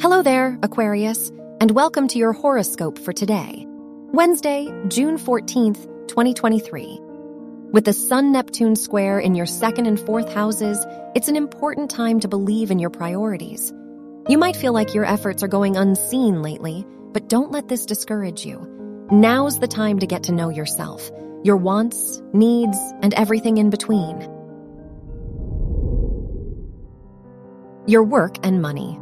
Hello there, Aquarius, and welcome to your horoscope for today, Wednesday, June 14th, 2023. With the Sun Neptune square in your second and fourth houses, it's an important time to believe in your priorities. You might feel like your efforts are going unseen lately, but don't let this discourage you. Now's the time to get to know yourself, your wants, needs, and everything in between. Your work and money.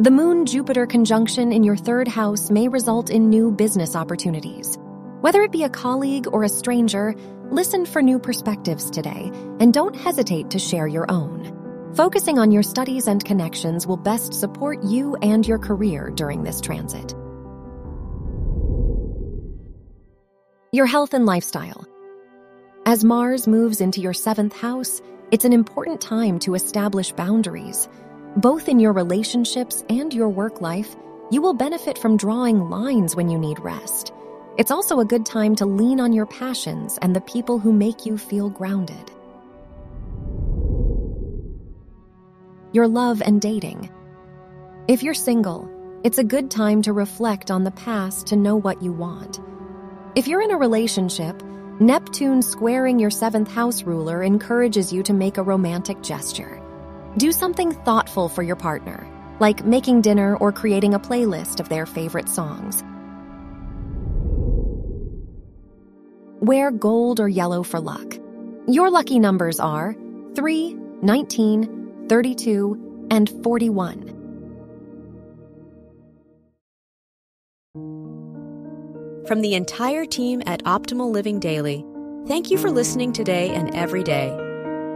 The Moon Jupiter conjunction in your third house may result in new business opportunities. Whether it be a colleague or a stranger, listen for new perspectives today and don't hesitate to share your own. Focusing on your studies and connections will best support you and your career during this transit. Your health and lifestyle. As Mars moves into your seventh house, it's an important time to establish boundaries. Both in your relationships and your work life, you will benefit from drawing lines when you need rest. It's also a good time to lean on your passions and the people who make you feel grounded. Your love and dating. If you're single, it's a good time to reflect on the past to know what you want. If you're in a relationship, Neptune squaring your seventh house ruler encourages you to make a romantic gesture. Do something thoughtful for your partner, like making dinner or creating a playlist of their favorite songs. Wear gold or yellow for luck. Your lucky numbers are 3, 19, 32, and 41. From the entire team at Optimal Living Daily, thank you for listening today and every day